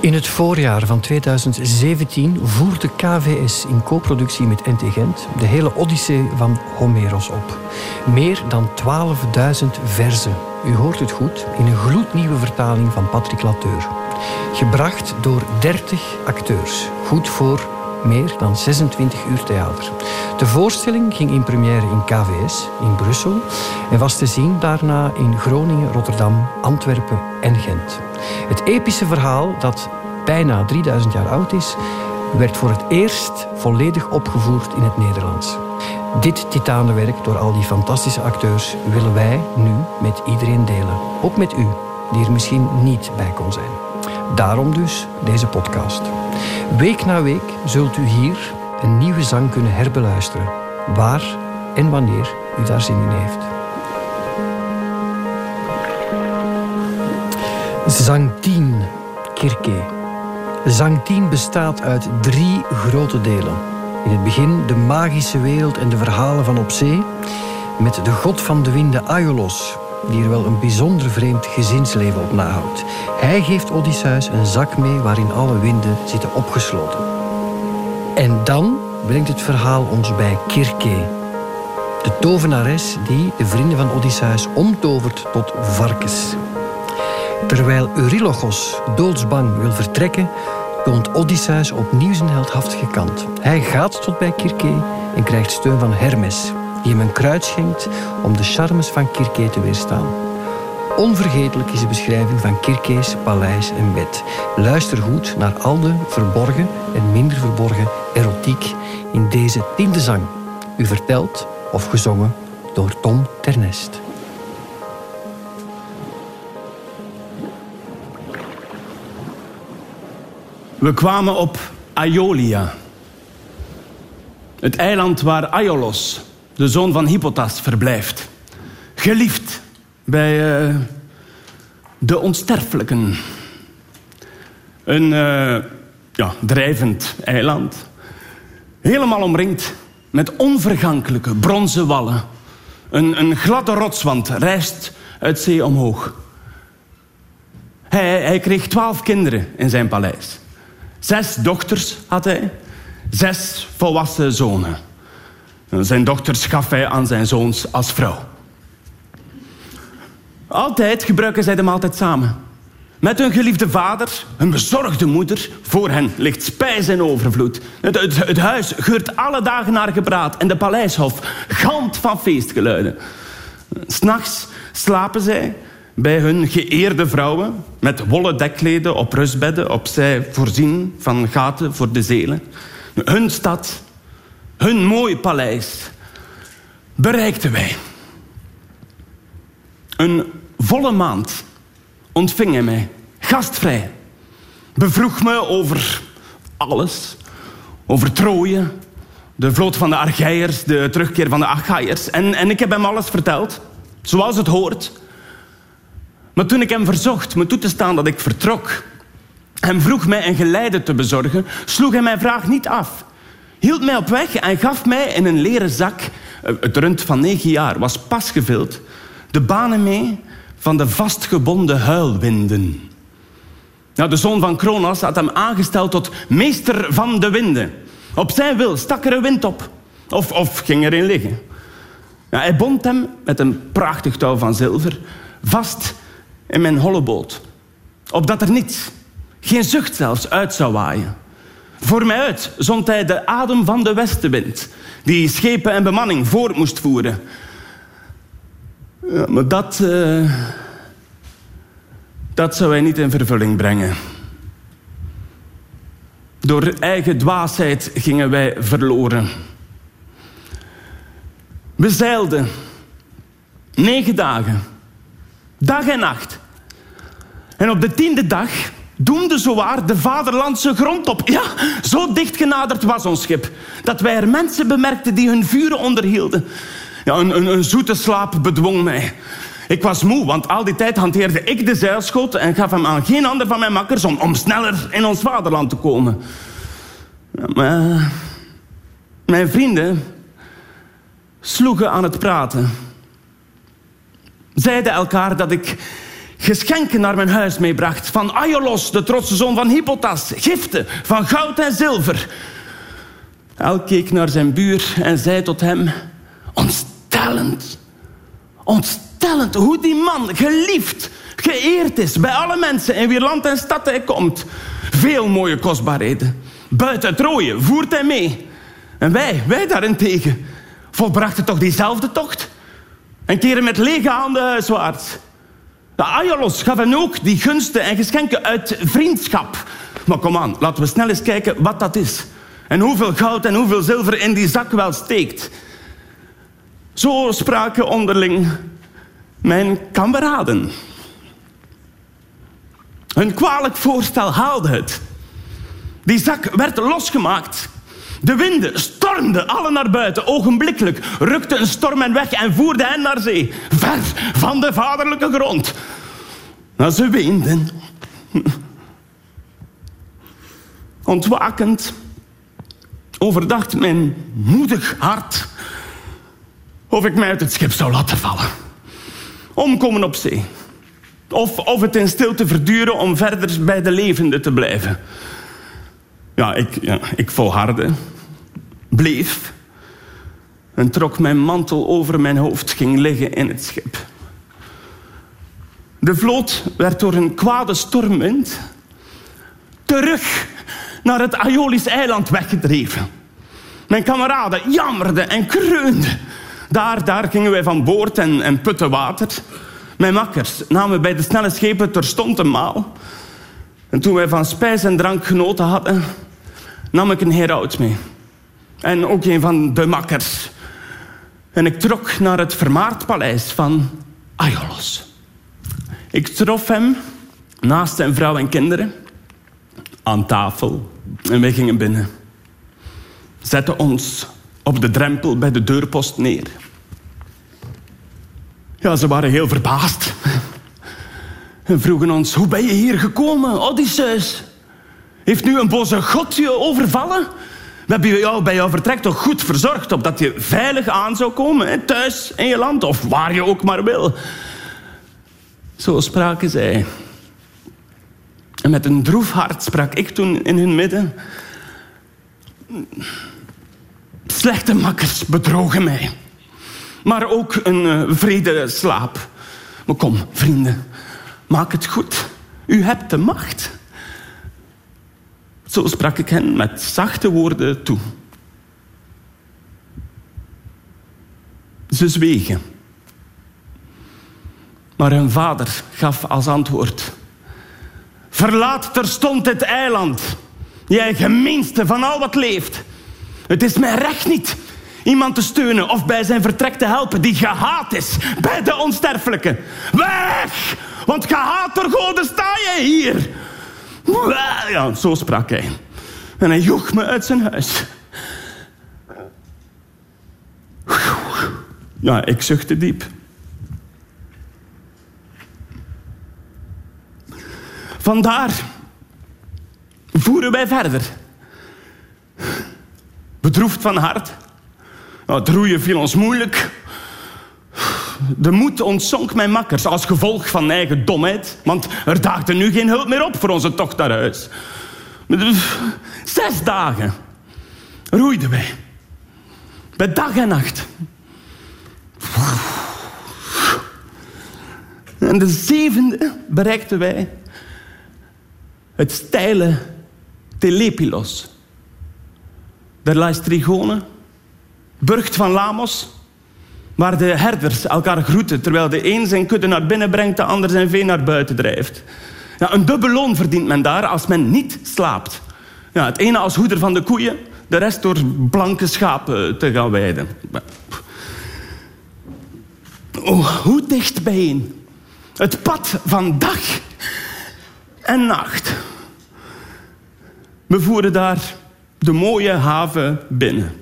In het voorjaar van 2017 voerde KVS in co-productie met NT Gent de hele Odyssee van Homeros op. Meer dan 12.000 verzen. U hoort het goed, in een gloednieuwe vertaling van Patrick Lateur. Gebracht door 30 acteurs. Goed voor meer dan 26 uur theater. De voorstelling ging in première in KVS in Brussel en was te zien daarna in Groningen, Rotterdam, Antwerpen en Gent. Het epische verhaal, dat bijna 3000 jaar oud is, werd voor het eerst volledig opgevoerd in het Nederlands. Dit titanenwerk door al die fantastische acteurs willen wij nu met iedereen delen. Ook met u, die er misschien niet bij kon zijn. Daarom dus deze podcast. Week na week zult u hier een nieuwe zang kunnen herbeluisteren, waar en wanneer u daar zin in heeft. Zang 10, Kirke. Zang 10 bestaat uit drie grote delen. In het begin de magische wereld en de verhalen van op zee, met de god van de winden Aiolos, die er wel een bijzonder vreemd gezinsleven op nahoudt. Hij geeft Odysseus een zak mee waarin alle winden zitten opgesloten. En dan brengt het verhaal ons bij Kirke, de tovenares die de vrienden van Odysseus omtovert tot varkens. Terwijl Eurylochos doodsbang wil vertrekken, toont Odysseus opnieuw zijn heldhaftige kant. Hij gaat tot bij Kirke en krijgt steun van Hermes, die hem een kruid schenkt om de charmes van Kirke te weerstaan. Onvergetelijk is de beschrijving van Kirke's paleis en bed. Luister goed naar al de verborgen en minder verborgen erotiek in deze tiende zang. U verteld of gezongen door Tom Ternest. We kwamen op Aiolia. Het eiland waar Aiolos, de zoon van Hippotas, verblijft. Geliefd bij uh, de onsterfelijken. Een uh, ja, drijvend eiland. Helemaal omringd met onvergankelijke bronzen wallen. Een, een gladde rotswand rijst uit zee omhoog. Hij, hij kreeg twaalf kinderen in zijn paleis. Zes dochters had hij, zes volwassen zonen. Zijn dochters gaf hij aan zijn zoons als vrouw. Altijd gebruiken zij de maaltijd samen. Met hun geliefde vader, hun bezorgde moeder. Voor hen ligt spijs en overvloed. Het, het, huis geurt alle dagen naar gebraad en de paleishof galmt van feestgeluiden. S'nachts slapen zij bij hun geëerde vrouwen met wollen dekkleden op rustbedden, opzij voorzien van gaten voor de zelen. Hun stad, hun mooi paleis, bereikten wij. Een volle maand ontving hij mij, gastvrij. Bevroeg me over alles. Over Troje, de vloot van de Argeiërs, de terugkeer van de Achaiërs. En, en ik heb hem alles verteld, zoals het hoort. Maar toen ik hem verzocht me toe te staan dat ik vertrok, hem vroeg mij een geleide te bezorgen, sloeg hij mijn vraag niet af. Hield mij op weg en gaf mij in een leren zak, eh, het rund van negen jaar was pas gevuld, de banen mee van de vastgebonden huilwinden. Nou, de zoon van Kronos had hem aangesteld tot meester van de winden. Op zijn wil stak er een wind op. Of, of ging erin liggen. Nou, hij bond hem met een prachtig touw van zilver vast in mijn holle boot. Opdat er niets, geen zucht zelfs, uit zou waaien. Voor mij uit zond hij de adem van de westenwind, die schepen en bemanning voort moest voeren. Ja, maar dat, uh, dat zou hij niet in vervulling brengen. Door eigen dwaasheid gingen wij verloren. We zeilden negen dagen, dag en nacht. En op de tiende dag doemde zowaar de vaderlandse grond op. Ja, zo dicht genaderd was ons schip, dat wij er mensen bemerkten die hun vuren onderhielden. Ja, een, een, een zoete slaap bedwong mij. Ik was moe, want al die tijd hanteerde ik de zeilschot en gaf hem aan geen ander van mijn makkers om, sneller in ons vaderland te komen. Maar mijn vrienden sloegen aan het praten. Zeiden elkaar dat ik geschenken naar mijn huis meebracht. Van Aiolos, de trotse zoon van Hippotas. Giften van goud en zilver. El keek naar zijn buur en zei tot hem... Ontstellend. Ontstellend hoe die man geliefd, geëerd is bij alle mensen in wie land en stad hij komt. Veel mooie kostbaarheden. Buiten rooien voert hij mee. En wij, wij daarentegen, volbrachten toch diezelfde tocht? En keren met lege handen huiswaarts. De Aiolos gaf hen ook die gunsten en geschenken uit vriendschap. Maar kom aan, laten we snel eens kijken wat dat is. En hoeveel goud en hoeveel zilver in die zak wel steekt. Zo spraken onderling mijn kameraden. Hun kwalijk voorstel haalde het. Die zak werd losgemaakt. De winden stormden alle naar buiten. Ogenblikkelijk rukte een storm hen weg en voerde hen naar zee. Ver van de vaderlijke grond. Maar ze weenden. Ontwakend overdacht mijn moedig hart of ik mij uit het schip zou laten vallen. Omkomen op zee. Of, of het in stilte verduren om verder bij de levenden te blijven. Ja, ik, ik volhardde. Bleef. En trok mijn mantel over mijn hoofd, ging liggen in het schip. De vloot werd door een kwade stormwind terug naar het Aeolisch eiland weggedreven. Mijn kameraden jammerden en kreunden. Daar, daar gingen wij van boord en, en putten water. Mijn makkers namen bij de snelle schepen terstond een maal. En toen wij van spijs en drank genoten hadden, nam ik een heraut mee. En ook een van de makkers. En ik trok naar het vermaard paleis van Aiolos. Ik trof hem naast zijn vrouw en kinderen aan tafel en wij gingen binnen. Zetten ons op de drempel bij de deurpost neer. Ja, ze waren heel verbaasd. En vroegen ons, hoe ben je hier gekomen, Odysseus? Heeft nu een boze god je overvallen? We hebben jou bij jouw vertrek toch goed verzorgd... opdat je veilig aan zou komen, thuis in je land... of waar je ook maar wil. Zo spraken zij. En met een droef hart sprak ik toen in hun midden... Slechte makkers bedrogen mij. Maar ook een uh, vrede slaap. Maar kom, vrienden, maak het goed. U hebt de macht. Zo sprak ik hen met zachte woorden toe. Ze zwegen. Maar hun vader gaf als antwoord: Verlaat terstond dit eiland, jij gemeenste van al wat leeft. Het is mijn recht niet iemand te steunen of bij zijn vertrek te helpen die gehaat is bij de onsterfelijke. Weg! Want gehaat door goden sta je hier. Ja, zo sprak hij. En hij joeg me uit zijn huis. Ja, ik zuchtte diep. Vandaar voeren wij verder. Bedroefd van hart. Het roeien viel ons moeilijk. De moed ontzonk mijn makkers als gevolg van eigen domheid. Want er daagde nu geen hulp meer op voor onze tocht naar huis. Zes dagen roeiden wij. Bij dag en nacht. En de zevende bereikten wij het steile Telepilos. Der Laistrigone, burcht van Lamos, waar de herders elkaar groeten terwijl de een zijn kudde naar binnen brengt, de ander zijn vee naar buiten drijft. Ja, een dubbel loon verdient men daar als men niet slaapt. Ja, het ene als hoeder van de koeien, de rest door blanke schapen te gaan weiden. Oh, hoe dicht bijeen. Het pad van dag en nacht. We voeren daar de mooie haven binnen.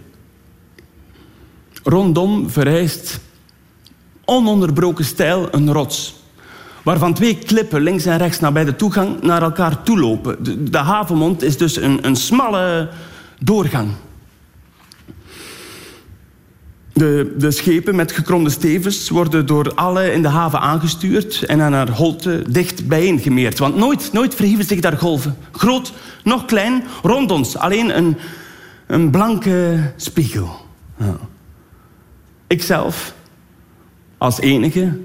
Rondom verrijst ononderbroken stijl een rots waarvan twee klippen links en rechts naar bij de toegang naar elkaar toelopen. De, de havenmond is dus een, een smalle doorgang. De, de schepen met gekromde stevens worden door alle in de haven aangestuurd en aan haar holte dicht bijeengemeerd. Want nooit, nooit verhieven zich daar golven. Groot, nog klein, rond ons. Alleen een, een blanke spiegel. Ja. Ikzelf, als enige,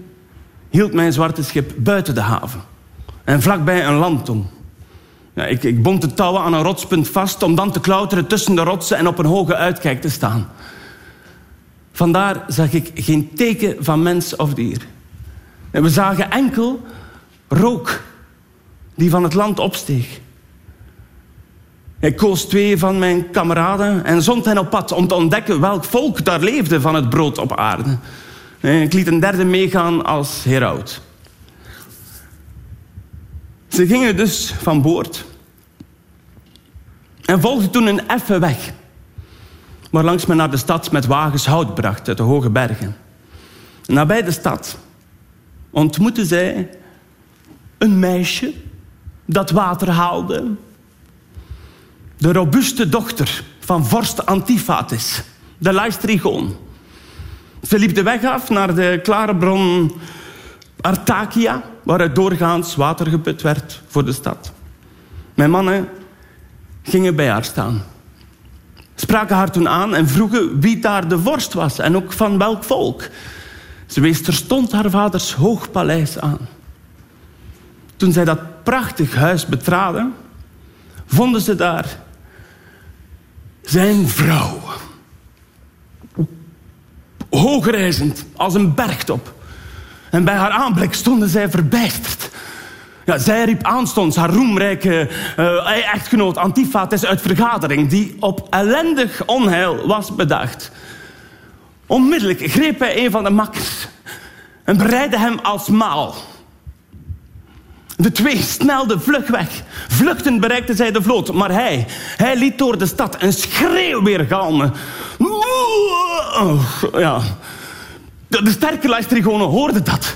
hield mijn zwarte schip buiten de haven. En vlakbij een landtong. Ja, ik, ik bond de touwen aan een rotspunt vast om dan te klauteren tussen de rotsen en op een hoge uitkijk te staan. Vandaar zag ik geen teken van mens of dier. En we zagen enkel rook die van het land opsteeg. Ik koos twee van mijn kameraden en zond hen op pad om te ontdekken welk volk daar leefde van het brood op aarde. ik liet een derde meegaan als heraut. Ze gingen dus van boord en volgden toen een effe weg, waarlangs men naar de stad met wagens hout bracht uit de hoge bergen. Nabij de stad ontmoetten zij een meisje dat water haalde. De robuuste dochter van vorst Antifatis, de Leistrigoon. Ze liep de weg af naar de klare bron Artakia, waaruit doorgaans water geput werd voor de stad. Mijn mannen gingen bij haar staan. Spraken haar toen aan en vroegen wie daar de vorst was en ook van welk volk. Ze wees terstond haar vaders hoog paleis aan. Toen zij dat prachtig huis betraden, vonden ze daar zijn vrouw. Hoogrijzend als een bergtop. En bij haar aanblik stonden zij verbijsterd. Ja, zij riep aanstonds haar roemrijke uh, echtgenoot Antifates uit vergadering, die op ellendig onheil was bedacht. Onmiddellijk greep hij een van de makkers en bereidde hem als maal. De twee snelden vlug weg. Vluchtend bereikten zij de vloot, maar hij, hij liet door de stad een schreeuw weergalmen. Ja. De, sterke luistergonen hoorden dat.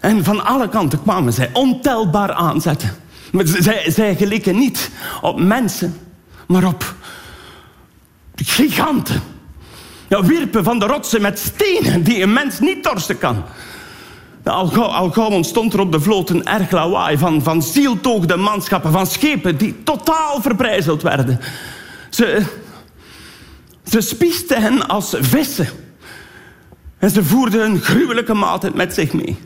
En van alle kanten kwamen zij ontelbaar aanzetten. Zij, zij geleken niet op mensen, maar op giganten. Ja, wierpen van de rotsen met stenen die een mens niet torsten kan. Al gauw, ontstond er op de vloot een erg lawaai van, van zieltoogde manschappen, van schepen die totaal verbrijzeld werden. Ze, ze spiesten hen als vissen. En ze voerden een gruwelijke maaltijd met zich mee.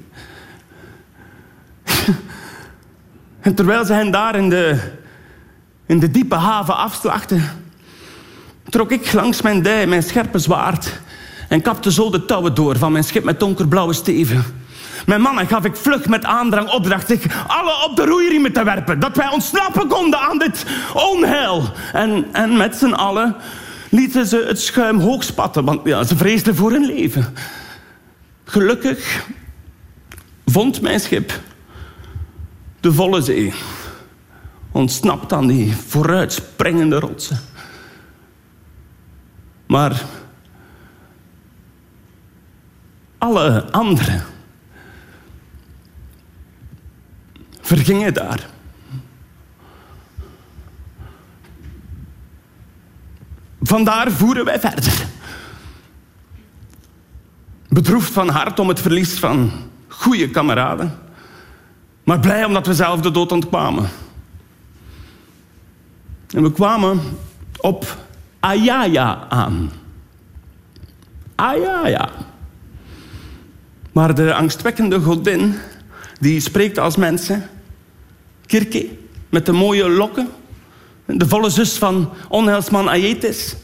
En terwijl ze hen daar in de, in de diepe haven afslachten, trok ik langs mijn dij mijn scherpe zwaard en kapte zo de touwen door van mijn schip met donkerblauwe steven. Mijn mannen gaf ik vlug met aandrang opdracht zich alle op de roeiriemen te werpen, dat wij ontsnappen konden aan dit onheil. En, en met z'n allen lieten ze het schuim hoog spatten, want ja, ze vreesden voor hun leven. Gelukkig vond mijn schip de volle zee. Ontsnapt aan die vooruitspringende rotsen. Maar alle anderen vergingen daar. Vandaar voeren wij verder. Bedroefd van hart om het verlies van goede kameraden. Maar blij omdat we zelf de dood ontkwamen. En we kwamen op Ayaya aan. Ayaya. Maar de angstwekkende godin, die spreekt als mensen. Kirke, met de mooie lokken. De volle zus van onheilsman Aetes.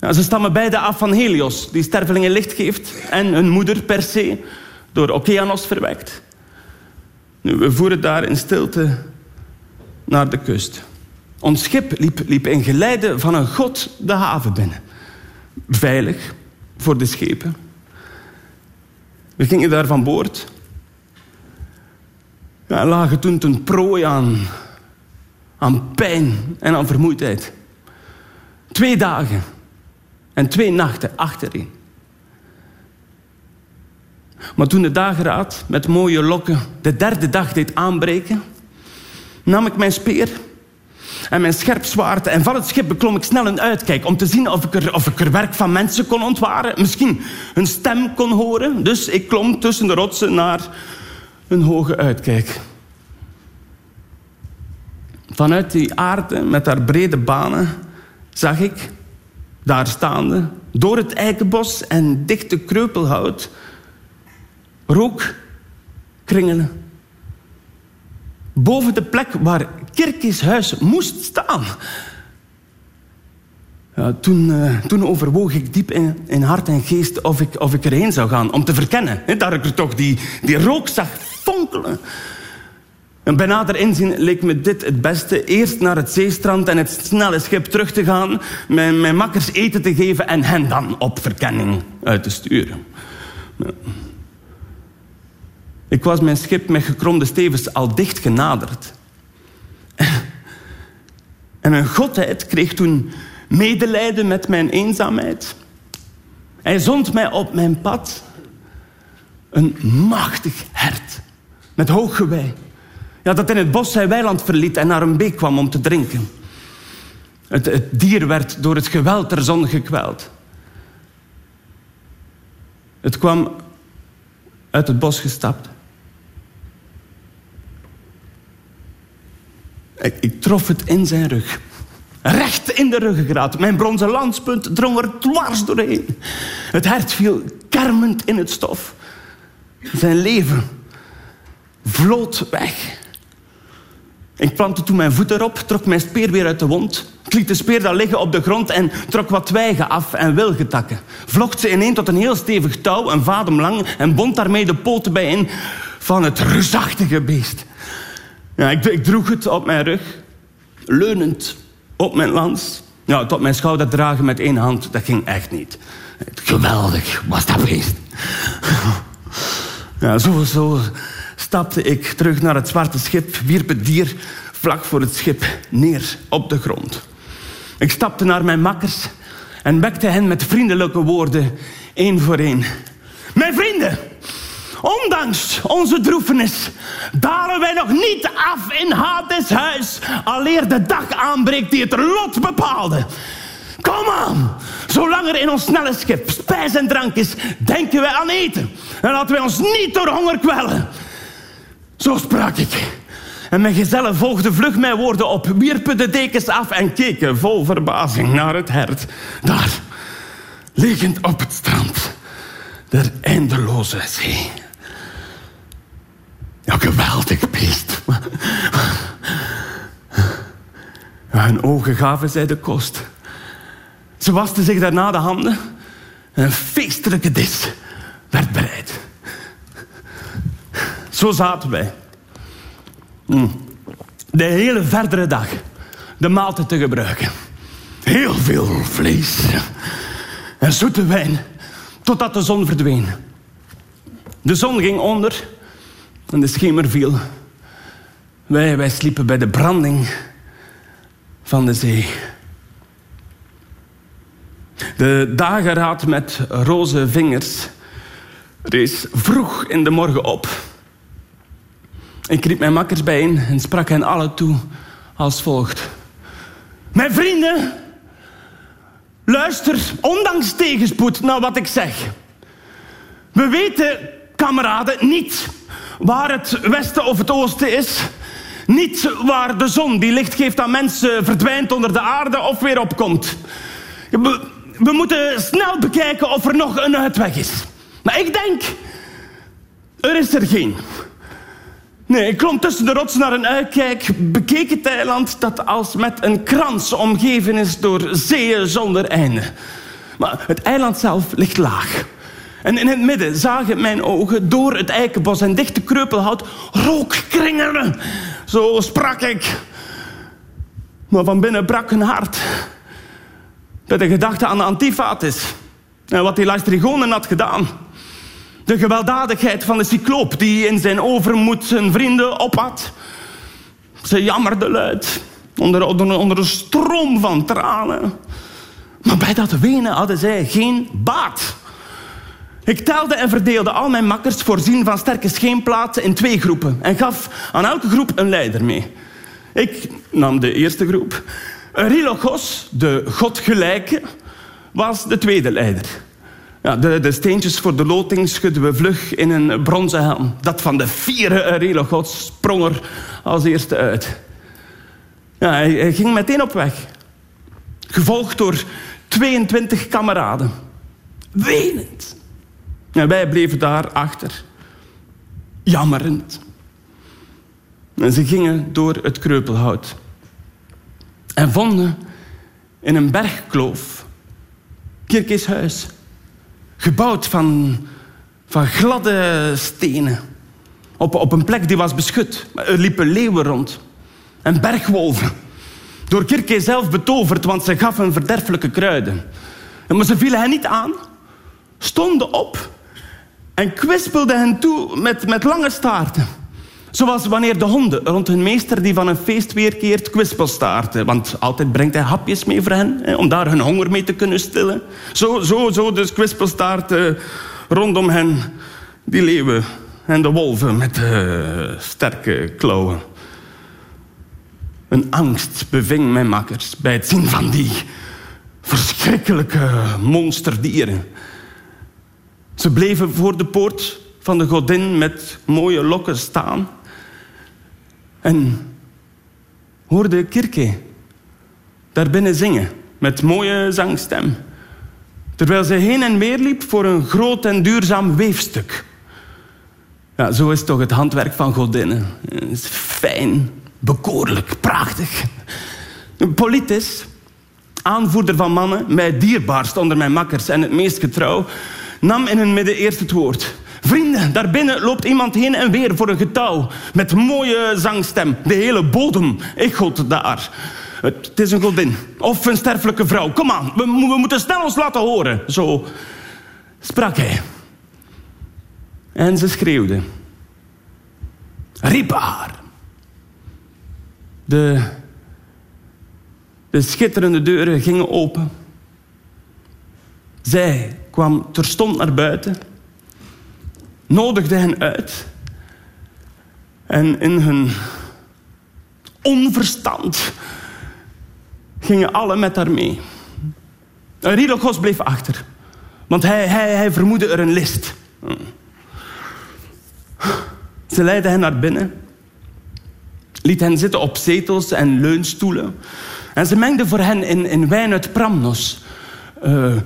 Ja, ze stammen beide af van Helios, die stervelingen licht geeft. En hun moeder per se, door Okeanos verwekt. Nu, we voeren daar in stilte naar de kust. Ons schip liep, liep in geleide van een god de haven binnen. Veilig voor de schepen. We gingen daar van boord. Ja, lagen toen ten prooi aan, aan pijn en aan vermoeidheid. Twee dagen en twee nachten achterin. Maar toen de dageraad met mooie lokken de derde dag deed aanbreken, nam ik mijn speer en mijn scherp zwaard. En van het schip beklom ik snel een uitkijk om te zien of ik, er, of ik er werk van mensen kon ontwaren. Misschien een stem kon horen. Dus ik klom tussen de rotsen naar een hoge uitkijk. Vanuit die aarde met haar brede banen zag ik, daar staande, door het eikenbos en dichte kreupelhout, rook kringelen. Boven de plek waar Kirkis huis moest staan. Ja, toen, uh, toen overwoog ik diep in, in hart en geest of ik, of ik erheen zou gaan om te verkennen. Dat ik er toch die, die rook zag bij nader inzien leek me dit het beste. Eerst naar het zeestrand en het snelle schip terug te gaan. Mijn, makkers eten te geven en hen dan op verkenning uit te sturen. Ik was mijn schip met gekromde stevens al dicht genaderd. En mijn godheid kreeg toen medelijden met mijn eenzaamheid. Hij zond mij op mijn pad een machtig hert met hoog gewei. Ja, dat in het bos zijn weiland verliet en naar een beek kwam om te drinken. Het, dier werd door het geweld der zon gekweld. Het kwam uit het bos gestapt. Ik, ik trof het in zijn rug. Recht in de ruggengraat. Mijn bronzen lanspunt drong er dwars doorheen. Het hert viel kermend in het stof. Zijn leven vloot weg. Ik plantte toen mijn voet erop, trok mijn speer weer uit de wond. Liet de speer dan liggen op de grond en trok wat twijgen af en wilgetakken. Vlocht ze ineen tot een heel stevig touw, een vadem lang, en bond daarmee de poten bijeen van het reusachtige beest. Ik, ik droeg het op mijn rug, leunend op mijn lans. Tot mijn schouder dragen met één hand, dat ging echt niet. Geweldig was dat beest. Ja, zo, zo stapte ik terug naar het zwarte schip, wierp het dier vlak voor het schip neer op de grond. Ik stapte naar mijn makkers en wekte hen met vriendelijke woorden één voor één. Mijn vrienden, ondanks onze droefenis dalen wij nog niet af in Hades huis, aleer de dag aanbreekt die het lot bepaalde. Kom aan, zolang er in ons snelle schip spijs en drank is, denken wij aan eten. En laten wij ons niet door honger kwellen. Zo sprak ik. En mijn gezellen volgden vlug mijn woorden op, wierpen de dekens af en keken vol verbazing naar het hert. Daar, liggend op het strand, der eindeloze zee. Ja, geweldig beest. Hun ogen gaven zij de kost. Ze waste zich daarna de handen en een feestelijke dis werd bereid. Zo zaten wij. Mm. De hele verdere dag de maaltijd te gebruiken. Heel veel vlees en zoete wijn, totdat de zon verdween. De zon ging onder en de schemer viel. Wij, wij sliepen bij de branding van de zee. De dageraad met roze vingers rees vroeg in de morgen op ik riep mijn makkers bijeen en sprak hen allen toe als volgt. Mijn vrienden, luister ondanks tegenspoed naar wat ik zeg. We weten, kameraden, niet waar het westen of het oosten is. Niet waar de zon die licht geeft aan mensen verdwijnt onder de aarde of weer opkomt. We, we moeten snel bekijken of er nog een uitweg is. Maar ik denk, er is er geen. Nee, ik klom tussen de rotsen naar een uitkijk, bekeek het eiland dat als met een krans omgeven is door zeeën zonder einde. Maar het eiland zelf ligt laag. En in het midden zagen mijn ogen door het eikenbos en dichte kreupelhout rook kringelen. Zo sprak ik. Maar van binnen brak een hart. Bij de gedachte aan de antifatis. En wat die Lystrigonen had gedaan. De gewelddadigheid van de cycloop die in zijn overmoed zijn vrienden ophad. Ze jammerde luid onder, onder, onder een stroom van tranen. Maar bij dat wenen hadden zij geen baat. Ik telde en verdeelde al mijn makkers voorzien van sterke scheenplaatsen in twee groepen en gaf aan elke groep een leider mee. Ik nam de eerste groep. Eurylochos, de godgelijke, was de tweede leider. Ja, de, de steentjes voor de loting schudden we vlug in een bronzen helm. Dat van de vierde Eurylochos sprong er als eerste uit. Ja, hij, ging meteen op weg. Gevolgd door 22 kameraden. Wenend. En wij bleven daar achter. Jammerend. En ze gingen door het kreupelhout. En vonden in een bergkloof Kirkis huis. Gebouwd van, van gladde stenen. Op, op een plek die was beschut. Er liepen leeuwen rond. En bergwolven. Door Kirke zelf betoverd, want ze gaf een verderfelijke kruiden. Maar ze vielen hen niet aan. Stonden op. En kwispelden hen toe met, met lange staarten. Zoals wanneer de honden rond hun meester die van een feest weerkeert kwispelstaarten. Want altijd brengt hij hapjes mee voor hen, hè, om daar hun honger mee te kunnen stillen. Zo, zo, zo dus kwispelstaarten rondom hen. Die leeuwen en de wolven met sterke klauwen. Een angst beving mijn makkers bij het zien van die verschrikkelijke monsterdieren. Ze bleven voor de poort van de godin met mooie lokken staan en hoorde Kirke daarbinnen zingen met mooie zangstem. Terwijl ze heen en weer liep voor een groot en duurzaam weefstuk. Ja, zo is toch het handwerk van godinnen. Is fijn, bekoorlijk, prachtig. Politis, aanvoerder van mannen, mij dierbaarst onder mijn makkers en het meest getrouw, nam in hun midden eerst het woord. Vrienden, daarbinnen loopt iemand heen en weer voor een getouw. Met mooie zangstem. De hele bodem echoot daar. Het is een godin. Of een sterfelijke vrouw. Kom aan, we, we moeten snel ons laten horen. Zo sprak hij. En ze schreeuwde. Riep haar. De, de schitterende deuren gingen open. Zij kwam terstond naar buiten nodigde hen uit. En in hun onverstand gingen alle met haar mee. Rilogos bleef achter, want hij, hij, hij vermoedde er een list. Ze leidde hen naar binnen, liet hen zitten op zetels en leunstoelen. En ze mengde voor hen in, in wijn uit Pramnos uh,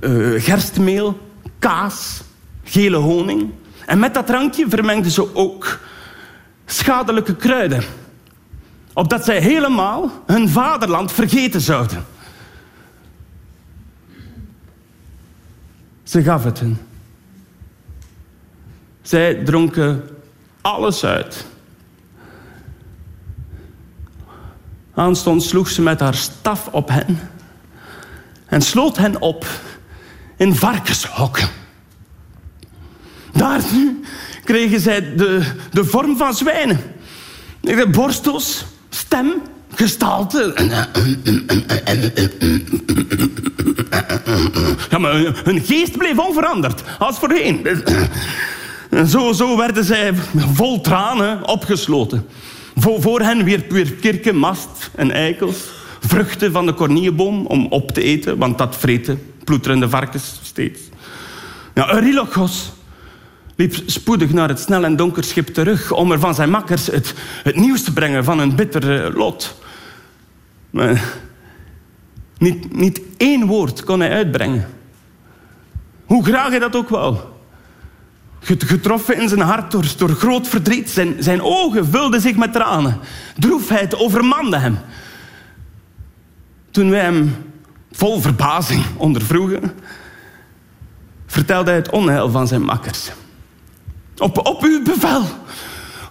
uh, gerstmeel, kaas, gele honing. En met dat drankje vermengden ze ook schadelijke kruiden. Opdat zij helemaal hun vaderland vergeten zouden. Ze gaf het hen. Zij dronken alles uit. Aanstonds sloeg ze met haar staf op hen en sloot hen op in varkenshokken. Daar kregen zij de, de vorm van zwijnen. Borstels, stem, gestalte. Ja, maar hun geest bleef onveranderd, als voorheen. Zo, zo werden zij vol tranen opgesloten. Voor, hen wierp weer kirken, mast en eikels. Vruchten van de kornieboom om op te eten, want dat vreten ploeterende varkens steeds. Ja, Eurylochos liep spoedig naar het snel en donker schip terug om er van zijn makkers het, het nieuws te brengen van een bitter lot. Maar niet, niet één woord kon hij uitbrengen. Hoe graag hij dat ook wou. Getroffen in zijn hart door, door groot verdriet. Zijn, zijn ogen vulden zich met tranen. Droefheid overmande hem. Toen wij hem vol verbazing ondervroegen, vertelde hij het onheil van zijn makkers. Op, op uw bevel.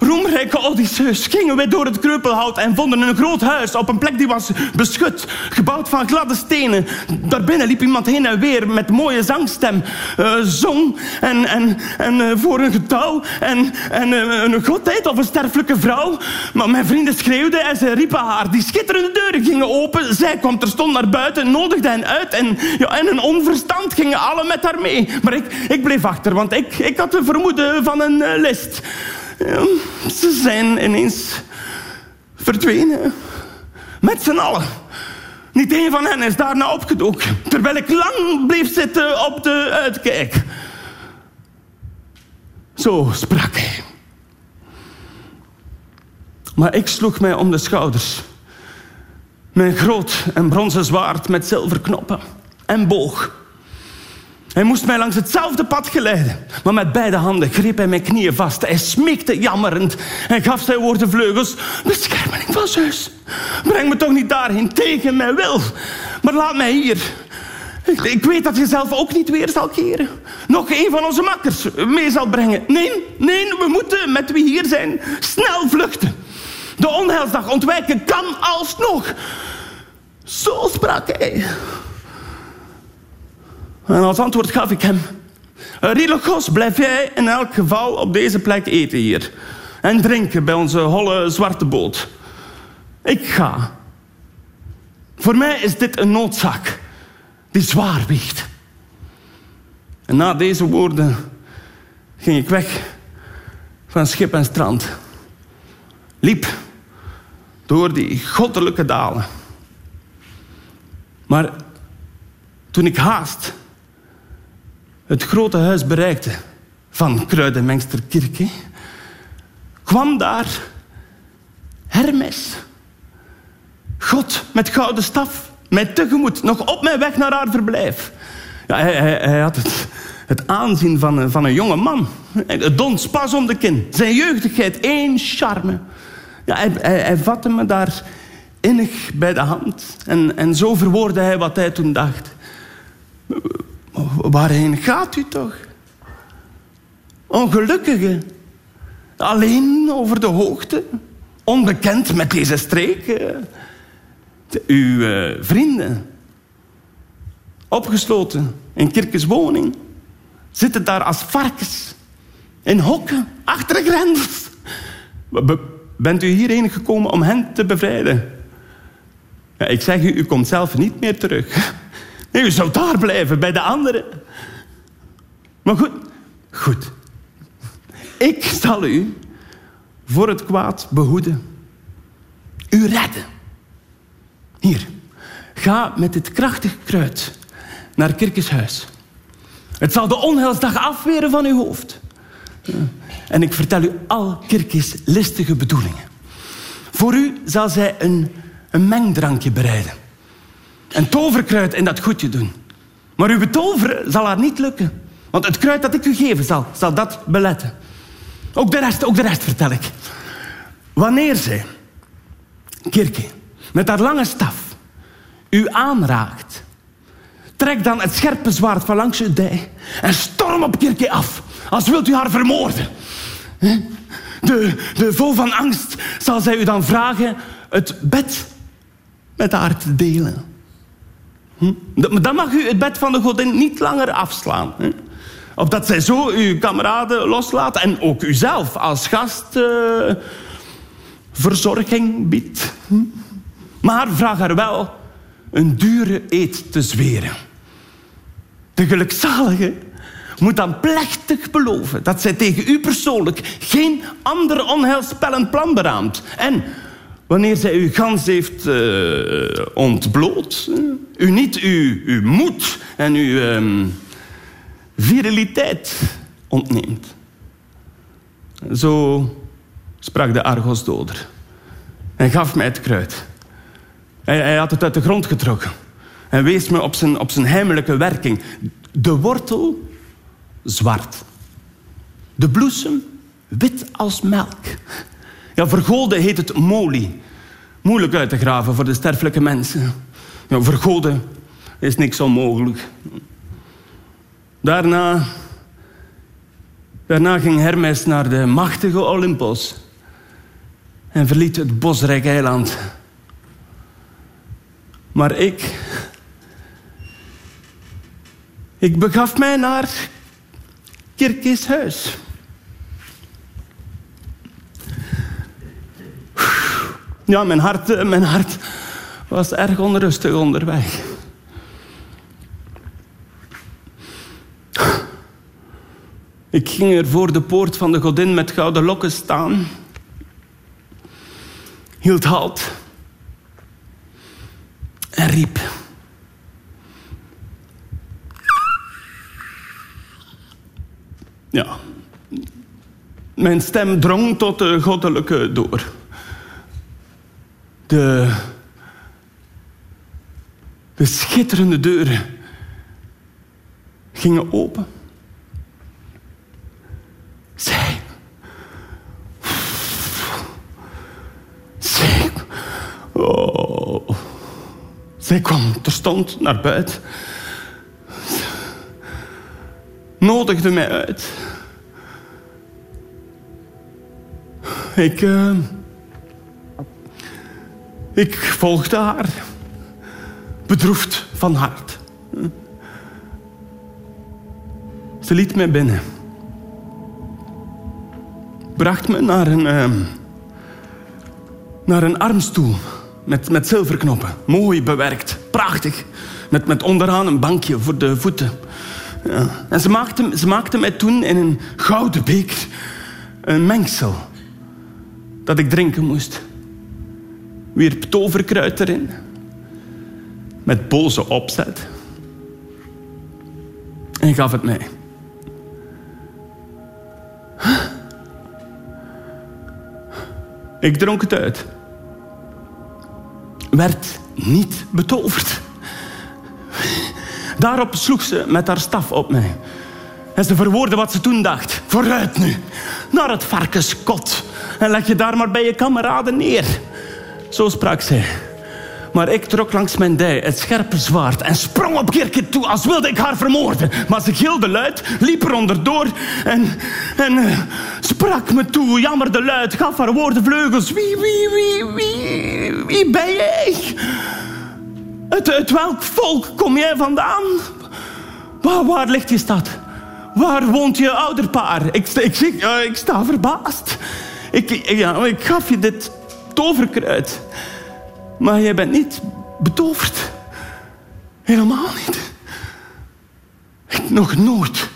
Roemrijke Odysseus gingen wij door het kreupelhout en vonden een groot huis op een plek die was beschut, gebouwd van gladde stenen. Daarbinnen liep iemand heen en weer met mooie zangstem, uh, zong en, en, en uh, voor een getouw en, en uh, een godheid of een sterfelijke vrouw. Maar mijn vrienden schreeuwden en ze riepen haar. Die schitterende deuren gingen open, zij kwam terstond naar buiten, nodigde hen uit en, ja, en een onverstand gingen alle met haar mee. Maar ik, ik bleef achter, want ik, ik had de vermoeden van een list. Ze zijn ineens verdwenen. Met z'n allen. Niet één van hen is daarna opgedoken. Terwijl ik lang bleef zitten op de uitkijk. Zo sprak hij. Maar ik sloeg mij om de schouders. Mijn groot en bronzen zwaard met zilverknoppen en boog. Hij moest mij langs hetzelfde pad geleiden. Maar met beide handen greep hij mijn knieën vast. Hij smeekte jammerend en gaf zijn woorden vleugels. Beschermeling van Zeus, breng me toch niet daarheen tegen mijn wil. Maar laat mij hier. Ik, ik weet dat je zelf ook niet weer zal keren. Nog een van onze makkers mee zal brengen. Nee, nee, we moeten met wie hier zijn snel vluchten. De onheilsdag ontwijken kan alsnog. Zo sprak hij. En als antwoord gaf ik hem... Rilogos, blijf jij in elk geval op deze plek eten hier. En drinken bij onze holle zwarte boot. Ik ga. Voor mij is dit een noodzaak die zwaar weegt. En na deze woorden ging ik weg van schip en strand. Liep door die goddelijke dalen. Maar toen ik haast het grote huis bereikte van Kruidenmengster Kirke, kwam daar Hermes. God met gouden staf, mij tegemoet, nog op mijn weg naar haar verblijf. Ja, hij, hij, had het, het aanzien van een, van een jonge man. Het dons pas om de kin. Zijn jeugdigheid, één charme. Ja, hij, hij, hij vatte me daar innig bij de hand. En, en zo verwoordde hij wat hij toen dacht. Waarheen gaat u toch? Ongelukkige. Alleen over de hoogte. Onbekend met deze streek. Uw uh, vrienden. Opgesloten in Kirkes woning. Zitten daar als varkens. In hokken, achter de grens. Bent u hierheen gekomen om hen te bevrijden? Ja, ik zeg u, u komt zelf niet meer terug. U zou daar blijven, bij de anderen. Maar goed, goed. Ik zal u voor het kwaad behoeden. U redden. Hier, ga met dit krachtig kruid naar Kirkes huis. Het zal de onheilsdag afweren van uw hoofd. En ik vertel u al Kirkes listige bedoelingen. Voor u zal zij een, een mengdrankje bereiden. Een toverkruid in dat goedje doen. Maar uw betoveren zal haar niet lukken. Want het kruid dat ik u geven zal, zal dat beletten. Ook de rest, ook de rest vertel ik. Wanneer zij, Kirke, met haar lange staf u aanraakt, trek dan het scherpe zwaard van langs uw dij en storm op Kirke af, als wilt u haar vermoorden. De, de vol van angst zal zij u dan vragen het bed met haar te delen. Hm? Dan mag u het bed van de godin niet langer afslaan. Hè? Opdat zij zo uw kameraden loslaat en ook uzelf als gast verzorging biedt. Hm? Maar vraag haar wel een dure eed te zweren. De gelukzalige moet dan plechtig beloven dat zij tegen u persoonlijk geen ander onheilspellend plan beraamt. En wanneer zij uw gans heeft uh, ontbloot, u niet uw, uw moed en uw uh, viriliteit ontneemt. Zo sprak de Argosdoder en gaf mij het kruid. Hij, hij, had het uit de grond getrokken en wees me op zijn, op zijn heimelijke werking. De wortel zwart. De bloesem wit als melk. Ja, vergolden heet het molie. Moeilijk uit te graven voor de sterfelijke mensen. Ja, vergoden is niks onmogelijk. Daarna, daarna ging Hermes naar de machtige Olympos en verliet het bosrijk eiland. Maar ik, ik begaf mij naar Kirkis huis. Ja, mijn hart, eh, mijn hart was erg onrustig onderweg. Ik ging er voor de poort van de godin met gouden lokken staan. hield halt en riep. Ja, mijn stem drong tot de goddelijke door. De, de schitterende deuren gingen open. Zij. Zij. Oh. Zij kwam terstond naar buiten. Nodigde mij uit. Ik. Uh, ik volgde haar. Bedroefd van hart. Ze liet mij binnen. Bracht me naar een, uh, naar een armstoel met, met zilverknoppen. Mooi bewerkt, prachtig. Met, met onderaan een bankje voor de voeten. Ja. En ze maakte, ze maakte mij toen in een gouden beker een mengsel dat ik drinken moest. Wierp toverkruid erin. Met boze opzet. En gaf het mij. Ik dronk het uit. Werd niet betoverd. Daarop sloeg ze met haar staf op mij. En ze verwoordde wat ze toen dacht. Vooruit nu, naar het varkenskot. En leg je daar maar bij je kameraden neer. Zo sprak zij. Maar ik trok langs mijn dij het scherpe zwaard en sprong op Kirke toe als wilde ik haar vermoorden. Maar ze gilde luid, liep er onderdoor en, en uh, sprak me toe, jammerde luid, gaf haar woorden vleugels. Wie, wie, wie, wie, wie ben jij? Uit, welk volk kom jij vandaan? Waar, ligt je stad? Waar woont je ouderpaar? Ik, ik, ik, uh, ik sta verbaasd. Ik, ja, ik gaf je dit toverkruid. Maar jij bent niet betoverd. Helemaal niet. Nog nooit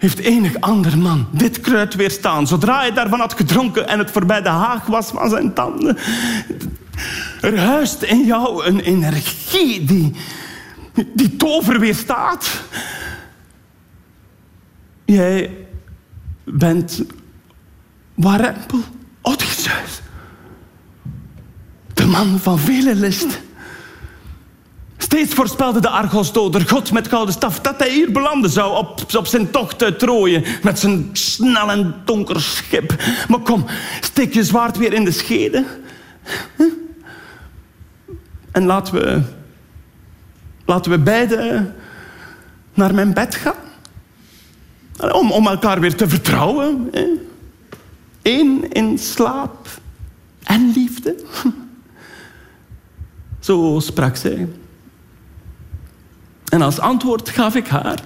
heeft enig ander man dit kruid weerstaan. Zodra hij daarvan had gedronken en het voorbij de haag was van zijn tanden. Er huist in jou een energie die, die tover weerstaat. Jij bent warempel Odysseus. De man van vele list. Steeds voorspelde de Argosdoder, God met gouden staf, dat hij hier belanden zou op, op zijn tocht uit Troje met zijn snel en donker schip. Maar kom, steek je zwaard weer in de schede. En laten we, laten we beiden naar mijn bed gaan. Om, om elkaar weer te vertrouwen. Eén in slaap en liefde. Zo sprak zij. En als antwoord gaf ik haar.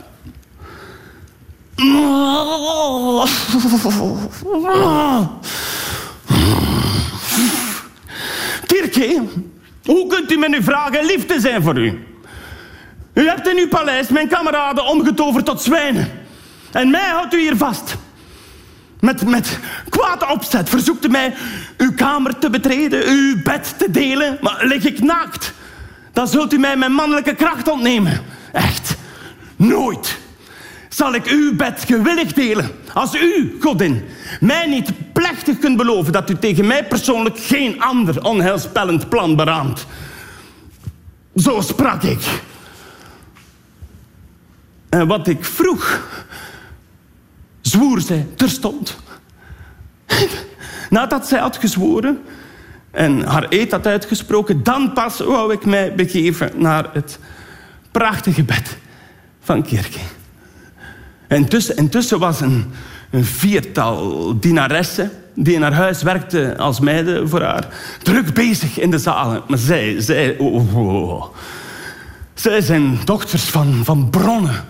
Kirke, hoe kunt u me nu vragen lief te zijn voor u? U hebt in uw paleis mijn kameraden omgetoverd tot zwijnen. En mij houdt u hier vast. Met, met kwaad opzet verzoekt u mij uw kamer te betreden, uw bed te delen. Maar lig ik naakt, dan zult u mij mijn mannelijke kracht ontnemen. Echt, nooit zal ik uw bed gewillig delen. Als u, godin, mij niet plechtig kunt beloven dat u tegen mij persoonlijk geen ander onheilspellend plan beraamt. Zo sprak ik. En wat ik vroeg, zwoer zij terstond. Nadat zij had gezworen en haar eed had uitgesproken, dan pas wou ik mij begeven naar het prachtige bed van Kirke. Intussen, was een, een viertal dienaressen die in haar huis werkten als meiden voor haar, druk bezig in de zalen. Maar zij, zij, oh, oh, oh. zij zijn dochters van, van bronnen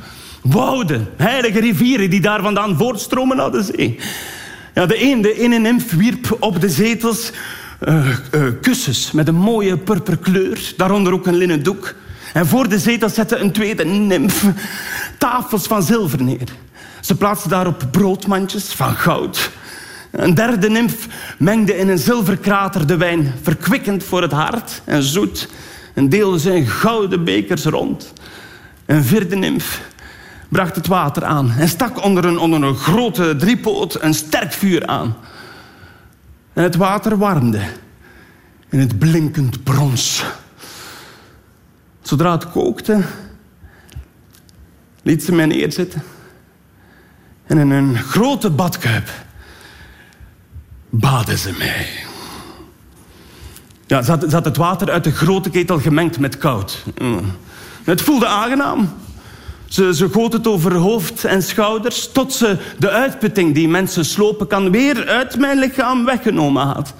wouden, heilige rivieren die daar vandaan voortstromen naar de zee. Ja, de een, de ene nymf wierp op de zetels uh, uh, kussens met een mooie purperkleur, daaronder ook een linnen doek. En voor de zetels zette een tweede nymf tafels van zilver neer. Ze plaatste daarop broodmandjes van goud. Een derde nimf mengde in een zilverkrater de wijn, verkwikkend voor het hart en zoet, en deelde zijn gouden bekers rond. Een vierde nimf bracht het water aan en stak onder een, onder een grote driepoot een sterk vuur aan. En het water warmde in het blinkend brons. Zodra het kookte, liet ze mij neerzitten. En in een grote badkuip baden ze mij. Ja, ze het water uit de grote ketel gemengd met koud. Mm. Het voelde aangenaam. Ze, ze goot het over hoofd en schouders tot ze de uitputting die mensen slopen kan weer uit mijn lichaam weggenomen had.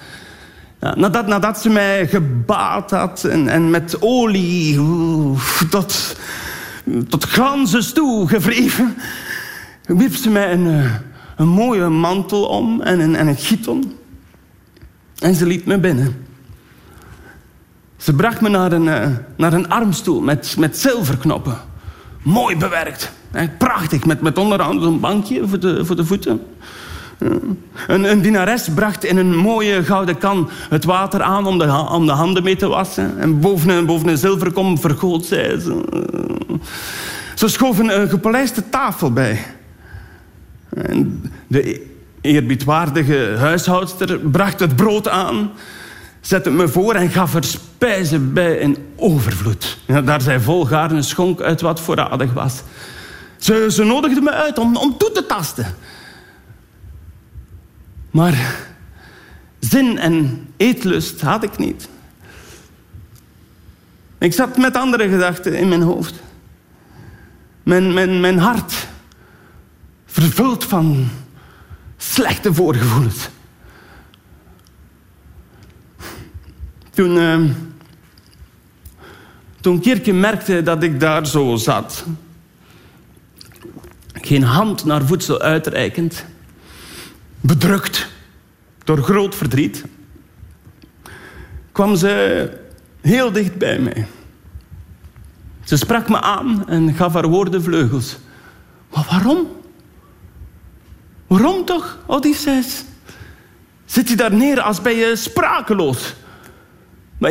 Ja, nadat, nadat ze mij gebaat had en, en met olie oef, tot, tot toe gevreven, wierp ze mij een, eh, een mooie mantel om en een, en een giton. En ze liet me binnen. Ze bracht me naar een, eh, naar een armstoel met, met zilverknoppen. Mooi bewerkt. Prachtig, met, met onderaan een bankje voor de, voor de voeten. Een, een dienares bracht in een mooie gouden kan het water aan om de, om de handen mee te wassen. En boven een, boven een zilverkom vergoot zij ze. Ze schoven een gepolijste tafel bij. En de eerbiedwaardige huishoudster bracht het brood aan, zette me voor en gaf er spijzen bij in overvloed. Ja, daar zij volgaarne schonk uit wat voorradig was. Ze, ze nodigde me uit om, om toe te tasten. Maar zin en eetlust had ik niet. Ik zat met andere gedachten in mijn hoofd. Mijn, mijn, mijn hart vervuld van slechte voorgevoelens. Toen, uh, toen Kirke merkte dat ik daar zo zat, geen hand naar voedsel uitreikend, bedrukt door groot verdriet, kwam ze heel dicht bij mij. Ze sprak me aan en gaf haar woorden vleugels. Maar waarom? Waarom toch, Odysseus? Zit je daar neer als ben je sprakeloos?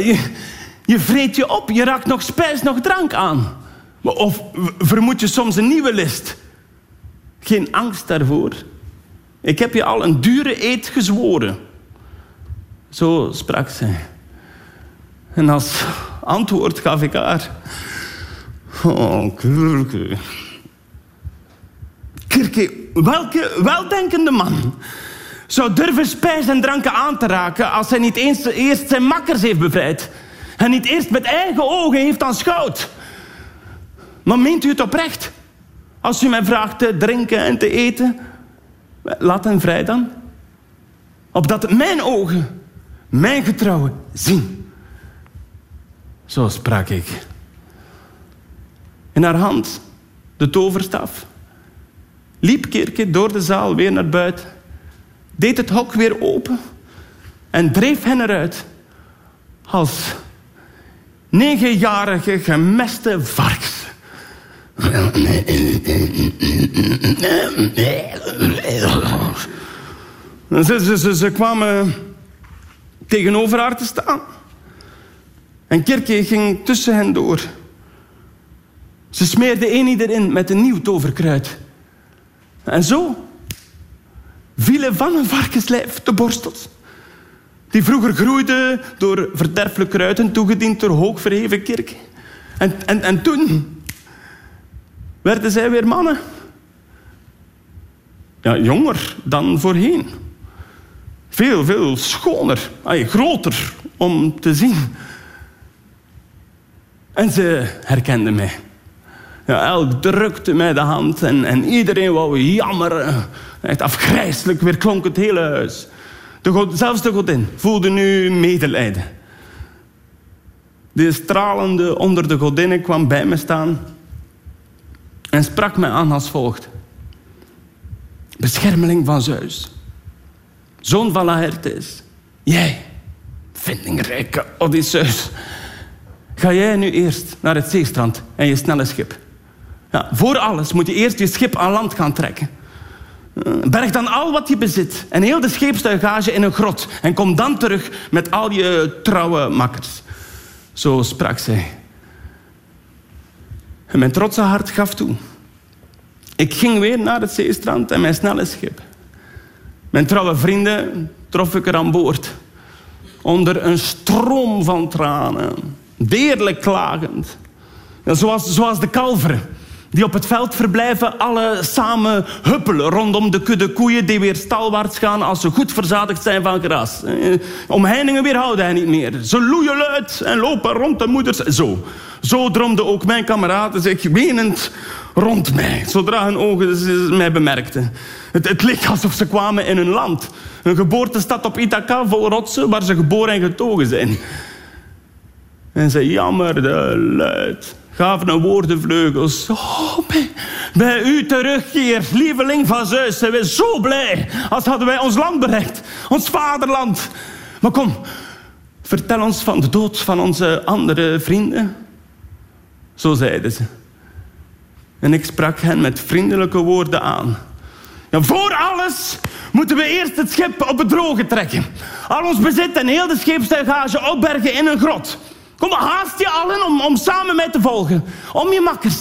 Je, vreet je op, je raakt nog spijs, nog drank aan. Of vermoed je soms een nieuwe list? Geen angst daarvoor. Ik heb je al een dure eed gezworen. Zo sprak zij. En als antwoord gaf ik haar... Oh. Kirke, welke weldenkende man zou durven spijs en dranken aan te raken als hij niet eens eerst zijn makkers heeft bevrijd en niet eerst met eigen ogen heeft aanschouwd? Maar meent u het oprecht? Als u mij vraagt te drinken en te eten, Laat hem vrij dan. Opdat mijn ogen, mijn getrouwen, zien. Zo sprak ik. In haar hand de toverstaf. Liep Kirke door de zaal weer naar buiten. Deed het hok weer open. En dreef hen eruit. Als negenjarige gemeste varks. Ze, ze, ze, ze kwamen tegenover haar te staan. En Kirke ging tussen hen door. Ze smeerde een ieder in met een nieuw toverkruid. En zo vielen van een varkenslijf de borstels. Die vroeger groeiden door verderfelijk kruiden, toegediend door hoogverheven kerk. En, en, en toen werden zij weer mannen. Ja, jonger dan voorheen. Veel, veel schoner, ay, groter om te zien. En ze herkende mij. Ja, elk drukte mij de hand en, en iedereen wou jammeren. Echt afgrijselijk, weer klonk het hele huis. De God, zelfs de godin voelde nu medelijden. De stralende onder de godinnen kwam bij me staan en sprak mij aan als volgt. Beschermeling van Zeus, zoon van Laertes, jij, vindingrijke Odysseus, ga jij nu eerst naar het zeestrand en je snelle schip. Ja, voor alles moet je eerst je schip aan land gaan trekken. Berg dan al wat je bezit en heel de scheepstuigage in een grot en kom dan terug met al je trouwe makkers. Zo sprak zij. En mijn trotse hart gaf toe. Ik ging weer naar het zeestrand en mijn snelle schip. Mijn trouwe vrienden trof ik er aan boord. Onder een stroom van tranen. Deerlijk klagend. zoals, zoals de kalveren die op het veld verblijven, alle samen huppelen rondom de kudde koeien die weer stalwaarts gaan als ze goed verzadigd zijn van gras. Eh, omheiningen weerhouden hij niet meer. Ze loeien luid en lopen rond de moeders. Zo, zo dromden ook mijn kameraden zich wenend rond mij, zodra hun ogen mij bemerkten. Het, het leek alsof ze kwamen in hun land. Een geboortestad op Ithaca vol rotsen waar ze geboren en getogen zijn. En ze jammerden luid gaven een woordenvleugels. Oh, bij, bij u terugkeer, lieveling van Zeus, zijn we zo blij. Als hadden wij ons land bereikt, ons vaderland. Maar kom, vertel ons van de dood van onze andere vrienden. Zo zeiden ze. En ik sprak hen met vriendelijke woorden aan. Ja, voor alles moeten we eerst het schip op het droge trekken. Al ons bezit en heel de scheepstuigage opbergen in een grot. Kom, haast je allen om, om samen mij te volgen. Om je makkers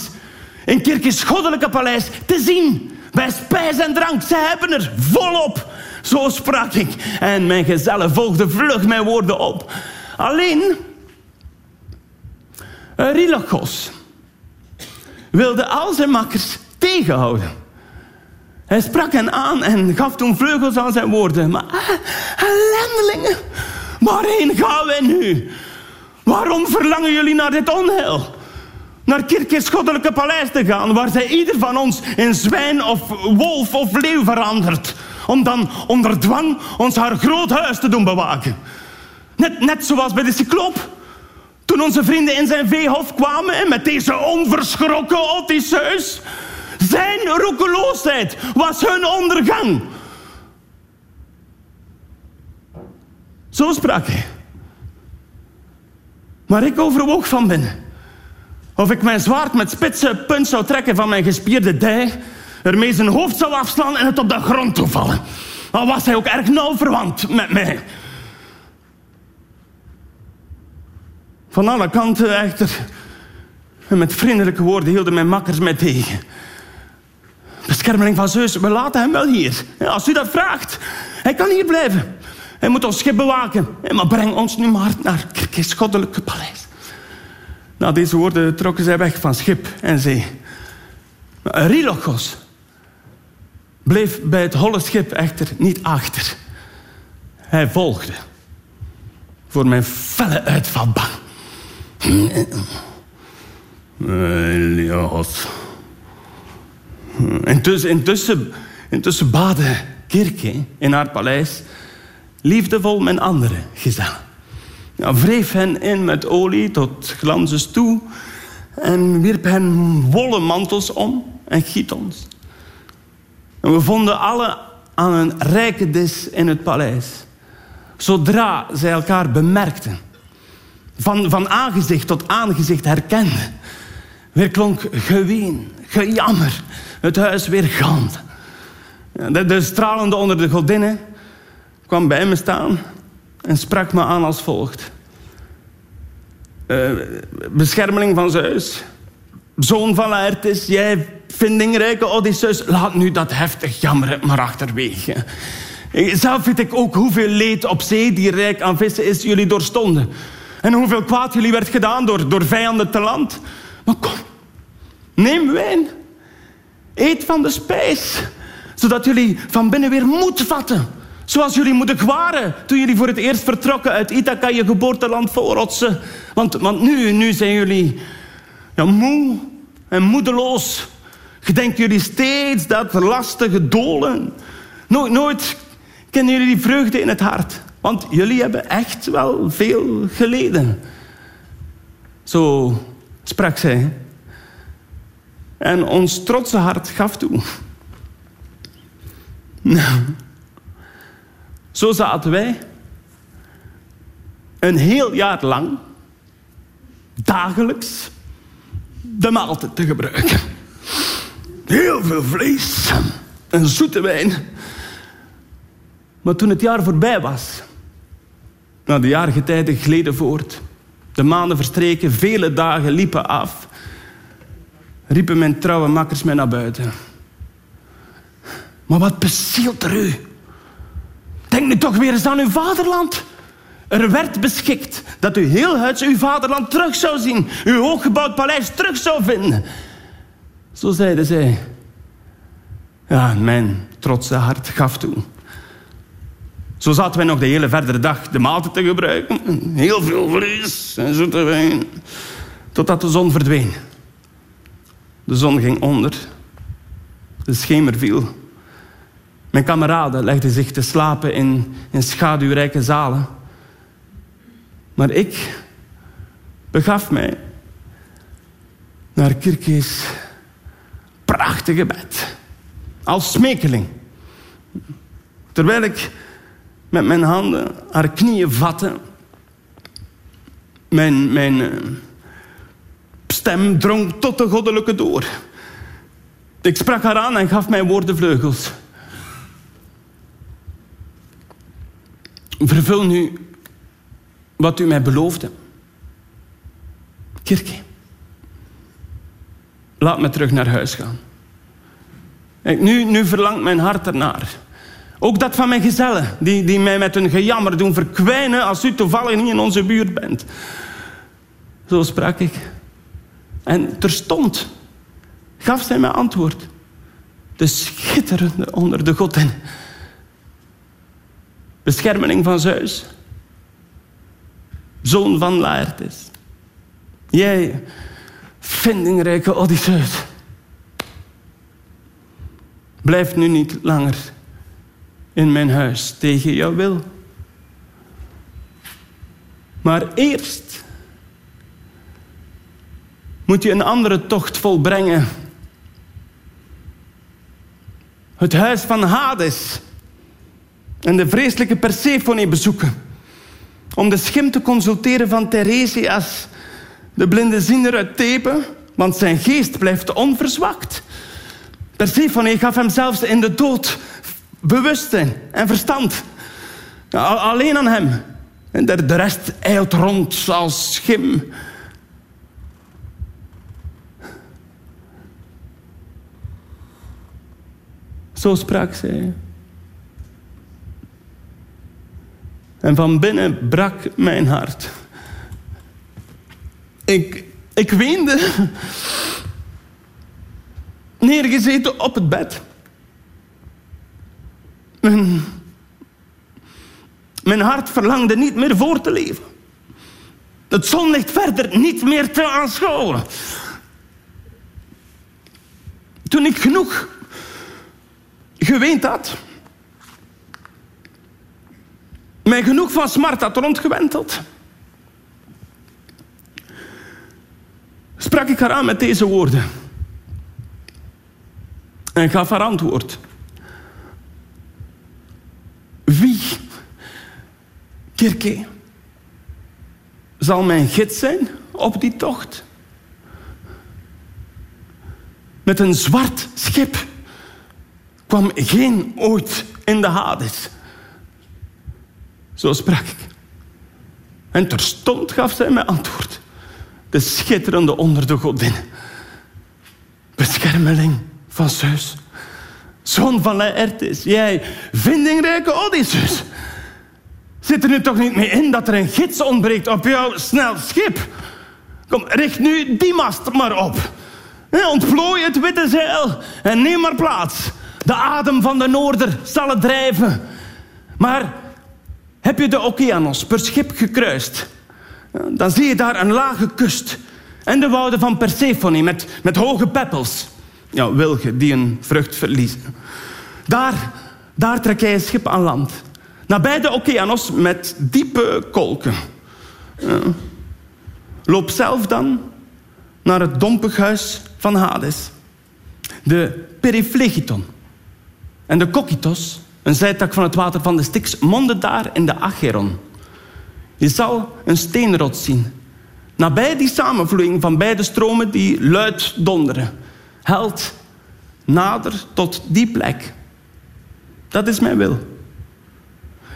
in Kirkes goddelijke paleis te zien. Bij spijs en drank, ze hebben er volop. Zo sprak ik. En mijn gezellen volgden vlug mijn woorden op. Alleen, Rilachos wilde al zijn makkers tegenhouden. Hij sprak hen aan en gaf toen vleugels aan zijn woorden. Maar uh, ellendelingen, waarheen gaan wij nu? Waarom verlangen jullie naar dit onheil? Naar Kirkes goddelijke paleis te gaan, waar zij ieder van ons in zwijn of wolf of leeuw verandert. Om dan onder dwang ons haar groot huis te doen bewaken. Net, net zoals bij de cycloop. Toen onze vrienden in zijn veehof kwamen en met deze onverschrokken Odysseus. Zijn roekeloosheid was hun ondergang. Zo sprak hij. Maar ik overwoog van binnen. Of ik mijn zwaard met spitse punt zou trekken van mijn gespierde dij, ermee zijn hoofd zou afslaan en het op de grond toe vallen. Al was hij ook erg nauw verwant met mij. Van alle kanten echter, en met vriendelijke woorden hielden mijn makkers mij tegen. Beschermeling van Zeus, we laten hem wel hier. Als u dat vraagt, hij kan hier blijven. Hij moet ons schip bewaken. Maar breng ons nu maar naar Kirkis goddelijke paleis. Na deze woorden trokken zij weg van schip en zee. Rilochos bleef bij het holle schip echter niet achter. Hij volgde. Voor mijn felle uitval bang. Elios. Intussen, intussen, intussen baden Kirke in haar paleis liefdevol mijn andere gezellen. Ja, wreef hen in met olie tot glanzes toe en wierp hen wollen mantels om en giet ons. En we vonden alle aan een rijke dis in het paleis. Zodra zij elkaar bemerkten, van, van aangezicht tot aangezicht herkenden, weer klonk geween, gejammer, het huis weer gand. De, de stralende onder de godinnen kwam bij me staan en sprak me aan als volgt. Uh, beschermeling van Zeus, zoon van Laertes, jij vindingrijke Odysseus, laat nu dat heftig jammeren maar achterwege. Zelf weet ik ook hoeveel leed op zee die rijk aan vissen is jullie doorstonden. En hoeveel kwaad jullie werd gedaan door, door vijanden te land. Maar kom, neem wijn. Eet van de spijs, zodat jullie van binnen weer moed vatten Zoals jullie moeten waren toen jullie voor het eerst vertrokken uit Ithaca, je geboorteland vol rotsen. Want, want nu, nu zijn jullie ja, moe en moedeloos. Gedenken jullie steeds dat lastige dolen. Nooit, nooit kennen jullie die vreugde in het hart. Want jullie hebben echt wel veel geleden. Zo sprak zij. En ons trotse hart gaf toe. Nou, zo zaten wij een heel jaar lang dagelijks de maaltijd te gebruiken. Heel veel vlees een zoete wijn. Maar toen het jaar voorbij was, nou, de jarige tijden gleden voort. De maanden verstreken, vele dagen liepen af. Riepen mijn trouwe makkers mij naar buiten. Maar wat bezielt er u? Denk nu toch weer eens aan uw vaderland. Er werd beschikt dat u heel huids uw vaderland terug zou zien. Uw hooggebouwd paleis terug zou vinden. Zo zeiden zij. Ja, mijn trotse hart gaf toe. Zo zaten wij nog de hele verdere dag de maaltijd te gebruiken. Heel veel vlees en zoete wijn. Totdat de zon verdween. De zon ging onder. De schemer viel. Mijn kameraden legden zich te slapen in, in schaduwrijke zalen. Maar ik begaf mij naar Kirke's prachtige bed. Als smekeling. Terwijl ik met mijn handen haar knieën vatte. Mijn, mijn eh, stem drong tot de goddelijke door. Ik sprak haar aan en gaf mijn woorden vleugels. Vervul nu wat u mij beloofde. Kirke, laat me terug naar huis gaan. Nu, nu verlangt mijn hart ernaar. Ook dat van mijn gezellen, die, die mij met hun gejammer doen verkwijnen als u toevallig niet in onze buurt bent. Zo sprak ik. En terstond gaf zij mij antwoord. De schitterende onder de godin. Beschermeling van Zeus. Zoon van Laertes. Jij, vindingrijke Odysseus. Blijf nu niet langer in mijn huis tegen jouw wil. Maar eerst moet je een andere tocht volbrengen. Het huis van Hades en de vreselijke Persephone bezoeken. Om de schim te consulteren van Theresias, de blinde zinner uit Thebe, want zijn geest blijft onverzwakt. Persephone gaf hem zelfs in de dood bewustzijn en verstand. Alleen aan hem. En de rest eilt rond als schim. Zo sprak zij. En van binnen brak mijn hart. Ik, ik weende, neergezeten op het bed. Mijn, mijn hart verlangde niet meer voor te leven. Het zonlicht verder niet meer te aanschouwen. Toen ik genoeg geweend had, mij genoeg van smart had rondgewenteld, sprak ik haar aan met deze woorden en gaf haar antwoord. Wie, Kirke, zal mijn gids zijn op die tocht? Met een zwart schip kwam geen ooit in de Hades. Zo sprak ik. En terstond gaf zij mij antwoord. De schitterende onder de godin. Beschermeling van Zeus. Zoon van Laertes, jij vindingrijke Odysseus. Zit er nu toch niet mee in dat er een gids ontbreekt op jouw snel schip? Kom, richt nu die mast maar op. Ontplooi het witte zeil en neem maar plaats. De adem van de noorder zal het drijven. Maar heb je de Okeanos per schip gekruist, dan zie je daar een lage kust en de wouden van Persephone met, met hoge peppels. Wilgen die een vrucht verliezen. Daar, daar trek jij een schip aan land. Nabij de Okeanos met diepe kolken. Loop zelf dan naar het dompig huis van Hades. De Periflegiton en de Kokitos, een zijtak van het water van de Styx, monden daar in de Acheron. Je zal een steenrots zien. Nabij die samenvloeiing van beide stromen die luid donderen. Held nader tot die plek Dat is mijn wil.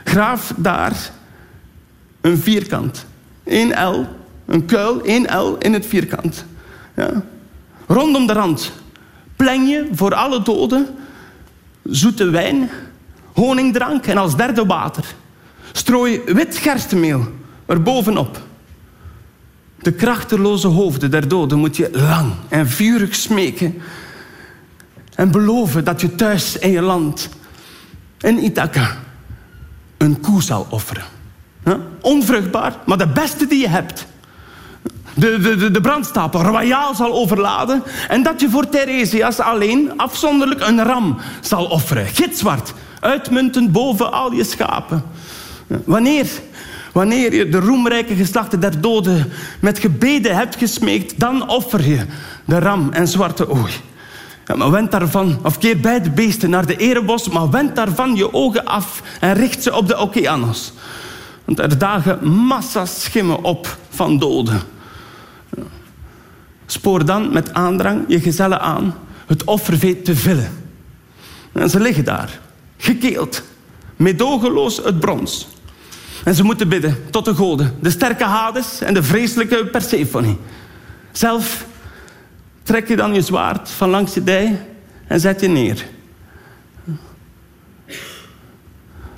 Graaf daar een vierkant. 1 L, een kuil, 1 L in het vierkant. Ja. Rondom de rand pleng je voor alle doden zoete wijn, honingdrank en als derde water. Strooi wit gerstenmeel erbovenop. De krachteloze hoofden der doden moet je lang en vurig smeken en beloven dat je thuis in je land, in Ithaca, een koe zal offeren. Onvruchtbaar, maar de beste die je hebt. De, de, de brandstapel royaal zal overladen en dat je voor Theresias alleen afzonderlijk een ram zal offeren. Gitzwart, uitmuntend boven al je schapen. Wanneer, wanneer je de roemrijke geslachten der doden met gebeden hebt gesmeekt, dan offer je de ram en zwarte ooi. Ja, maar wend daarvan, of keer beide beesten naar de erebos, maar wend daarvan je ogen af en richt ze op de okeanos. Want er dagen massa's schimmen op van doden. Spoor dan met aandrang je gezellen aan het offervee te vullen. En ze liggen daar, gekeeld, medogeloos het brons. En ze moeten bidden tot de goden, de sterke Hades en de vreselijke Persephone. Zelf trek je dan je zwaard van langs je dij en zet je neer.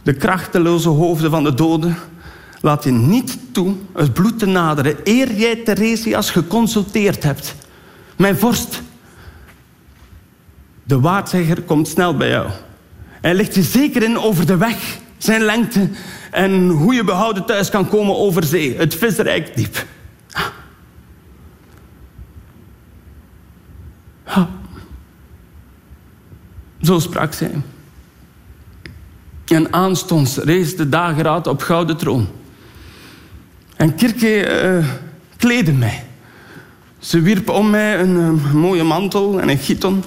De krachteloze hoofden van de doden laat je niet toe het bloed te naderen eer jij Theresias geconsulteerd hebt. Mijn vorst, de waardzegger komt snel bij jou. Hij legt je zeker in over de weg, zijn lengte en hoe je behouden thuis kan komen over zee, het visrijk diep. Zo sprak zij. En aanstonds rees de dageraad op gouden troon. En Kirke uh, mij. Ze wierp om mij een mooie mantel en een giton.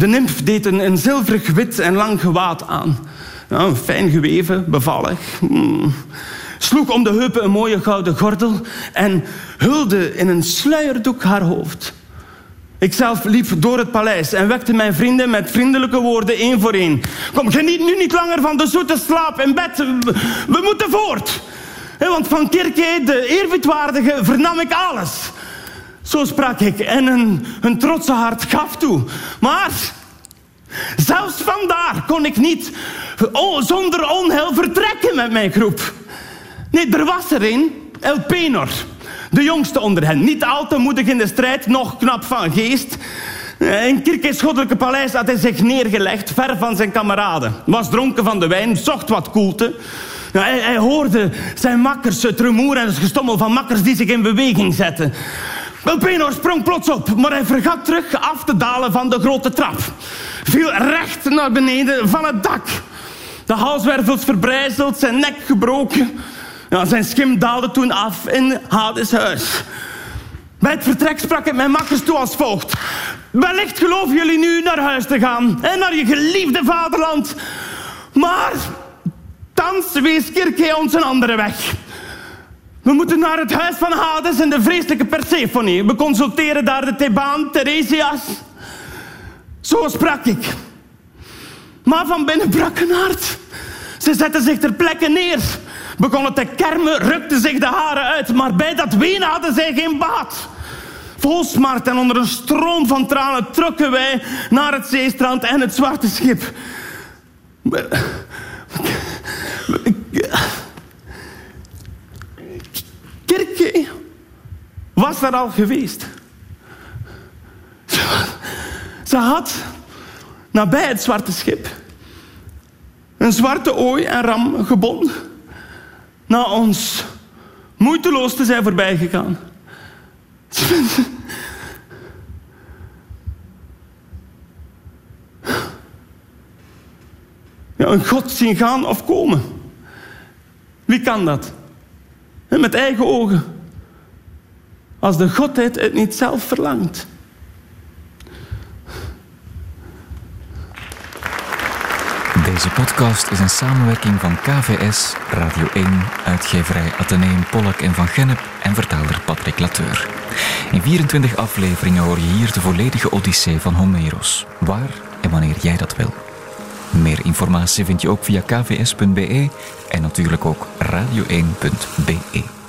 De nimf deed een, zilverig wit en lang gewaad aan. Ja, fijn geweven, bevallig. Mm. Sloeg om de heupen een mooie gouden gordel en hulde in een sluierdoek haar hoofd. Ikzelf liep door het paleis en wekte mijn vrienden met vriendelijke woorden één voor één. Kom, geniet nu niet langer van de zoete slaap in bed. We moeten voort. Want van Kirke, de eerbiedwaardige, vernam ik alles. Zo sprak ik en een, een trotse hart gaf toe. Maar zelfs vandaar kon ik niet zonder onheil vertrekken met mijn groep. Nee, er was er een, Elpenor, de jongste onder hen. Niet al te moedig in de strijd, nog knap van geest. In Kirke's goddelijke paleis had hij zich neergelegd, ver van zijn kameraden. Was dronken van de wijn, zocht wat koelte. hij, hij, hoorde zijn makkers, het rumoer en het gestommel van makkers die zich in beweging zetten. Elpenor sprong plots op, maar hij vergat terug af te dalen van de grote trap. Viel recht naar beneden van het dak. De halswervels verbrijzeld, zijn nek gebroken. Ja, zijn schim daalde toen af in Hades huis. Bij het vertrek sprak ik mijn makkers toe als volgt. Wellicht geloven jullie nu naar huis te gaan en naar je geliefde vaderland. Maar thans wees Kirke ons een andere weg. We moeten naar het huis van Hades en de vreselijke Persephone. We consulteren daar de Thebaan, Theresias. Zo sprak ik. Maar van binnen brak een hart. Ze zetten zich ter plekke neer. Begonnen te kermen, rukten zich de haren uit. Maar bij dat wenen hadden zij geen baat. Vol smart en onder een stroom van tranen trokken wij naar het zeestrand en het zwarte schip. Kirke was daar al geweest. Ze had nabij het zwarte schip een zwarte ooi en ram gebonden. Na ons moeiteloos te zijn voorbijgegaan. Ja, een God zien gaan of komen. Wie kan dat? Met eigen ogen. Als de Godheid het niet zelf verlangt. Deze podcast is een samenwerking van KVS, Radio 1, uitgeverij Atheneum Pollak en Van Gennep en vertaler Patrick Lateur. In 24 afleveringen hoor je hier de volledige odyssee van Homeros, waar en wanneer jij dat wil. Meer informatie vind je ook via kvs.be en natuurlijk ook radio1.be.